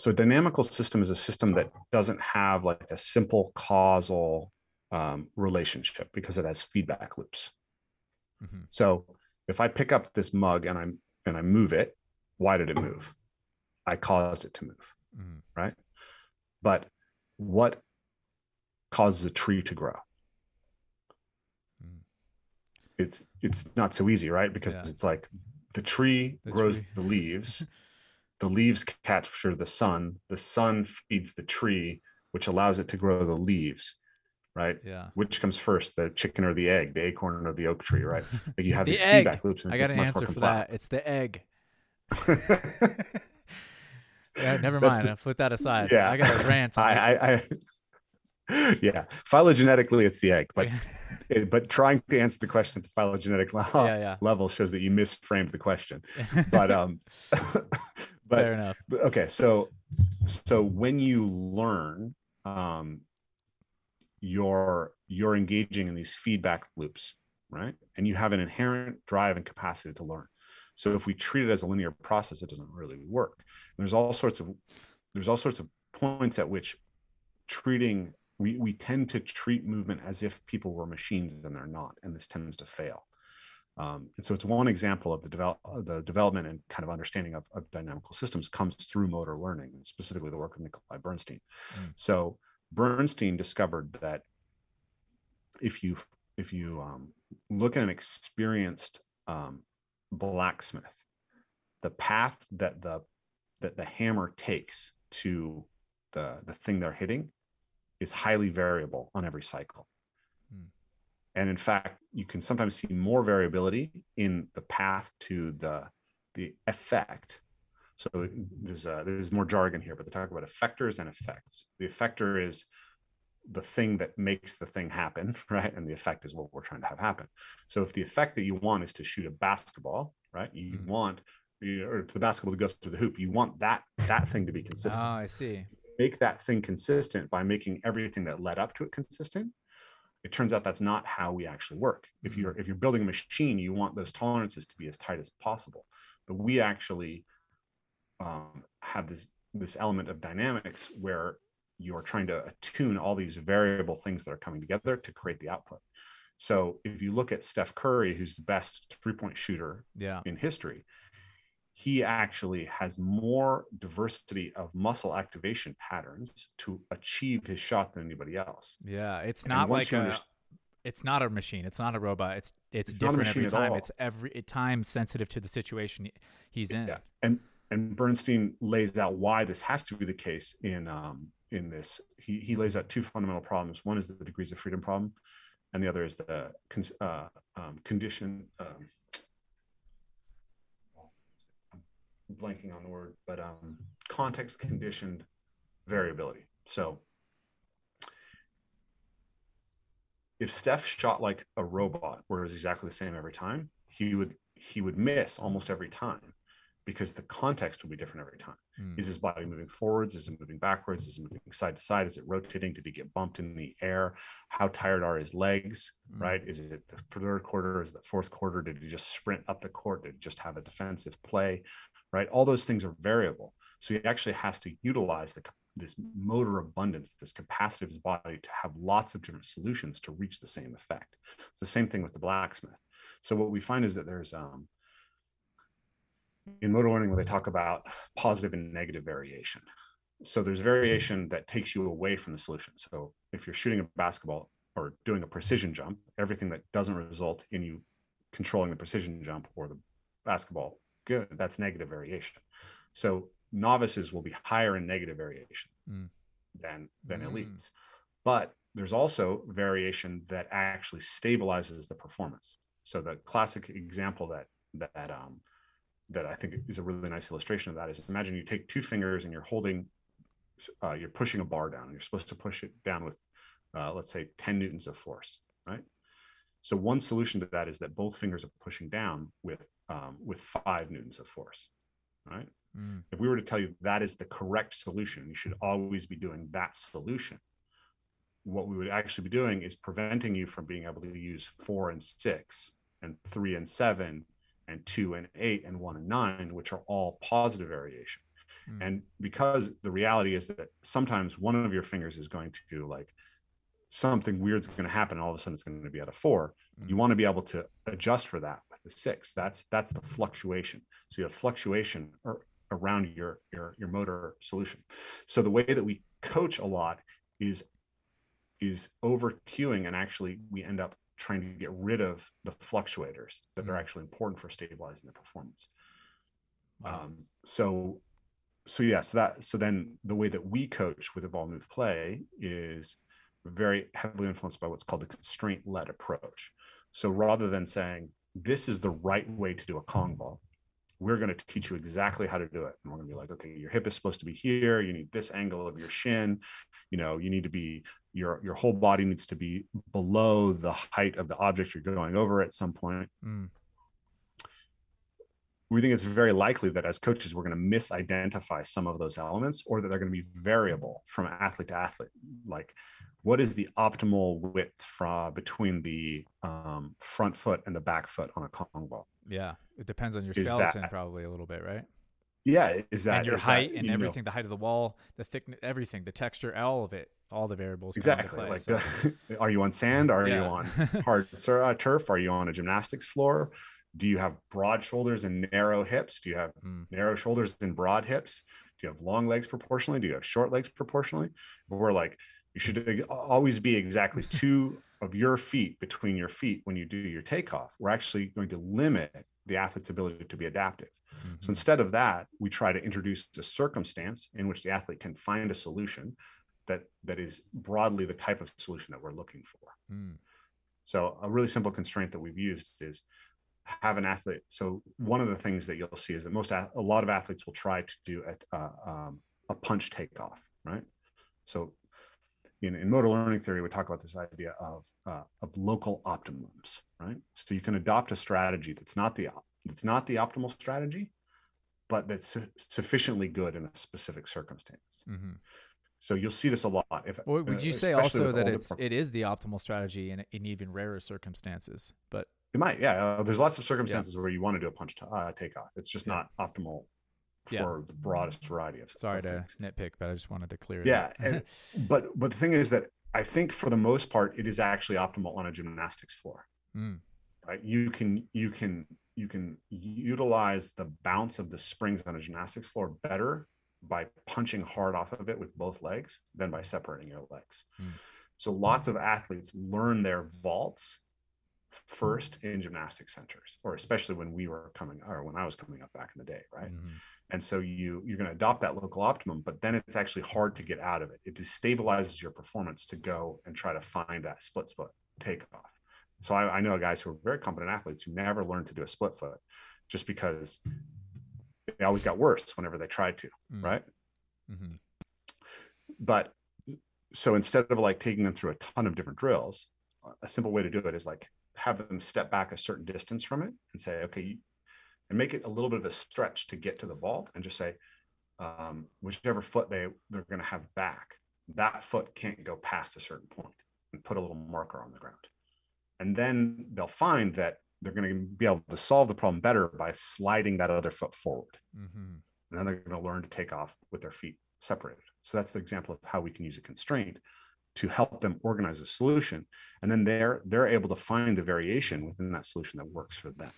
so a dynamical system is a system that doesn't have like a simple causal um, relationship because it has feedback loops. Mm-hmm. So if I pick up this mug and I'm and I move it, why did it move? I caused it to move, mm-hmm. right? But what causes a tree to grow? Mm. It's it's not so easy, right? Because yeah. it's like the tree the grows tree. the leaves, the leaves capture the sun, the sun feeds the tree, which allows it to grow the leaves right? Yeah. Which comes first, the chicken or the egg, the acorn or the oak tree, right? Like you have the these egg. feedback loops. I got an answer for that. It's the egg. yeah, never mind. I'll put that aside. Yeah. I got a rant. I, I, I, yeah, phylogenetically, it's the egg, but it, but trying to answer the question at the phylogenetic level, yeah, yeah. level shows that you misframed the question. But um, but, fair enough. But, okay, so so when you learn um you're you're engaging in these feedback loops right? And you have an inherent drive and capacity to learn. So if we treat it as a linear process it doesn't really work. And there's all sorts of there's all sorts of points at which treating we, we tend to treat movement as if people were machines and they're not and this tends to fail um, and so it's one example of the, develop, the development and kind of understanding of, of, dynamical systems comes through motor learning, specifically the work of Nikolai Bernstein. Mm. So Bernstein discovered that if you if you um, look at an experienced um, blacksmith, the path that the that the hammer takes to the the thing they're hitting is highly variable on every cycle. Hmm. And in fact, you can sometimes see more variability in the path to the the effect so there's, uh, there's more jargon here, but they talk about effectors and effects. The effector is the thing that makes the thing happen, right? And the effect is what we're trying to have happen. So if the effect that you want is to shoot a basketball, right? You mm-hmm. want or the basketball to go through the hoop. You want that that thing to be consistent. Oh, I see. Make that thing consistent by making everything that led up to it consistent. It turns out that's not how we actually work. Mm-hmm. If you're if you're building a machine, you want those tolerances to be as tight as possible. But we actually um, have this this element of dynamics where you're trying to attune all these variable things that are coming together to create the output. So if you look at Steph Curry, who's the best three point shooter yeah. in history, he actually has more diversity of muscle activation patterns to achieve his shot than anybody else. Yeah, it's not like a, it's not a machine. It's not a robot. It's it's, it's different every time. It's every time sensitive to the situation he's in. Yeah, and and Bernstein lays out why this has to be the case in um, in this. He he lays out two fundamental problems. One is the degrees of freedom problem, and the other is the uh, um, condition. Um, I'm blanking on the word, but um, context conditioned variability. So if Steph shot like a robot, where it was exactly the same every time, he would he would miss almost every time because the context will be different every time. Mm. Is his body moving forwards? Is it moving backwards? Is it moving side to side? Is it rotating? Did he get bumped in the air? How tired are his legs? Mm. Right? Is it the third quarter? Is it the fourth quarter? Did he just sprint up the court? Did he just have a defensive play? Right? All those things are variable. So he actually has to utilize the this motor abundance, this capacity of his body to have lots of different solutions to reach the same effect. It's the same thing with the blacksmith. So what we find is that there's um, in motor learning when they talk about positive and negative variation. So there's variation that takes you away from the solution. So if you're shooting a basketball or doing a precision jump, everything that doesn't result in you controlling the precision jump or the basketball good, that's negative variation. So novices will be higher in negative variation mm. than than mm. elites. But there's also variation that actually stabilizes the performance. So the classic example that that um, that I think is a really nice illustration of that is imagine you take two fingers and you're holding, uh, you're pushing a bar down and you're supposed to push it down with, uh, let's say 10 newtons of force, right? So one solution to that is that both fingers are pushing down with, um, with five newtons of force, right? Mm. If we were to tell you that is the correct solution, you should always be doing that solution. What we would actually be doing is preventing you from being able to use four and six and three and seven and two and eight and one and nine, which are all positive variation. Mm. And because the reality is that sometimes one of your fingers is going to like something weird's going to happen, and all of a sudden it's going to be at a four. Mm. You want to be able to adjust for that with the six. That's that's the fluctuation. So you have fluctuation around your your your motor solution. So the way that we coach a lot is is over cueing and actually we end up trying to get rid of the fluctuators that mm-hmm. are actually important for stabilizing the performance. Wow. Um, so, so yes, yeah, so that so then the way that we coach with Evolve Move Play is very heavily influenced by what's called the constraint-led approach. So rather than saying this is the right way to do a Kong vault, we're going to teach you exactly how to do it. And we're going to be like, okay, your hip is supposed to be here. You need this angle of your shin. You know, you need to be your your whole body needs to be below the height of the object you're going over at some point. Mm. We think it's very likely that as coaches, we're going to misidentify some of those elements or that they're going to be variable from athlete to athlete. Like, what is the optimal width from between the um, front foot and the back foot on a Kong vault? Yeah, it depends on your is skeleton that, probably a little bit, right? Yeah, is that and your is height that, and everything, know, the height of the wall, the thickness, everything, the texture, all of it, all the variables. Exactly. Play, like, so. are you on sand? Are yeah. you on hard uh, turf? Are you on a gymnastics floor? Do you have broad shoulders and narrow hips? Do you have mm. narrow shoulders and broad hips? Do you have long legs proportionally? Do you have short legs proportionally? We're like, you should always be exactly two of your feet between your feet when you do your takeoff. We're actually going to limit the athlete's ability to be adaptive. Mm-hmm. So instead of that, we try to introduce a circumstance in which the athlete can find a solution that that is broadly the type of solution that we're looking for. Mm. So a really simple constraint that we've used is have an athlete. So one of the things that you'll see is that most a lot of athletes will try to do a, uh, um, a punch takeoff, right? So in, in motor learning theory, we talk about this idea of uh, of local optimums, right? So you can adopt a strategy that's not the that's not the optimal strategy, but that's su- sufficiently good in a specific circumstance. Mm-hmm. So you'll see this a lot. If well, would you say also that it's it is the optimal strategy in, in even rarer circumstances? But it might, yeah. Uh, there's lots of circumstances yeah. where you want to do a punch to, uh, takeoff. It's just yeah. not optimal for the broadest variety of. Sorry of to things. nitpick, but I just wanted to clear. It. Yeah, and, but but the thing is that I think for the most part, it is actually optimal on a gymnastics floor. Mm. Right, you can you can you can utilize the bounce of the springs on a gymnastics floor better by punching hard off of it with both legs than by separating your legs. Mm. So lots of athletes learn their vaults first in gymnastics centers, or especially when we were coming or when I was coming up back in the day, right? Mm-hmm and so you you're going to adopt that local optimum but then it's actually hard to get out of it it destabilizes your performance to go and try to find that split split takeoff so I, I know guys who are very competent athletes who never learned to do a split foot just because they always got worse whenever they tried to mm. right mm-hmm. but so instead of like taking them through a ton of different drills a simple way to do it is like have them step back a certain distance from it and say okay and make it a little bit of a stretch to get to the vault and just say um, whichever foot they they're going to have back that foot can't go past a certain point and put a little marker on the ground. And then they'll find that they're going to be able to solve the problem better by sliding that other foot forward. Mm-hmm. and then they're going to learn to take off with their feet separated. So that's the example of how we can use a constraint to help them organize a solution. And then they're they're able to find the variation within that solution that works for them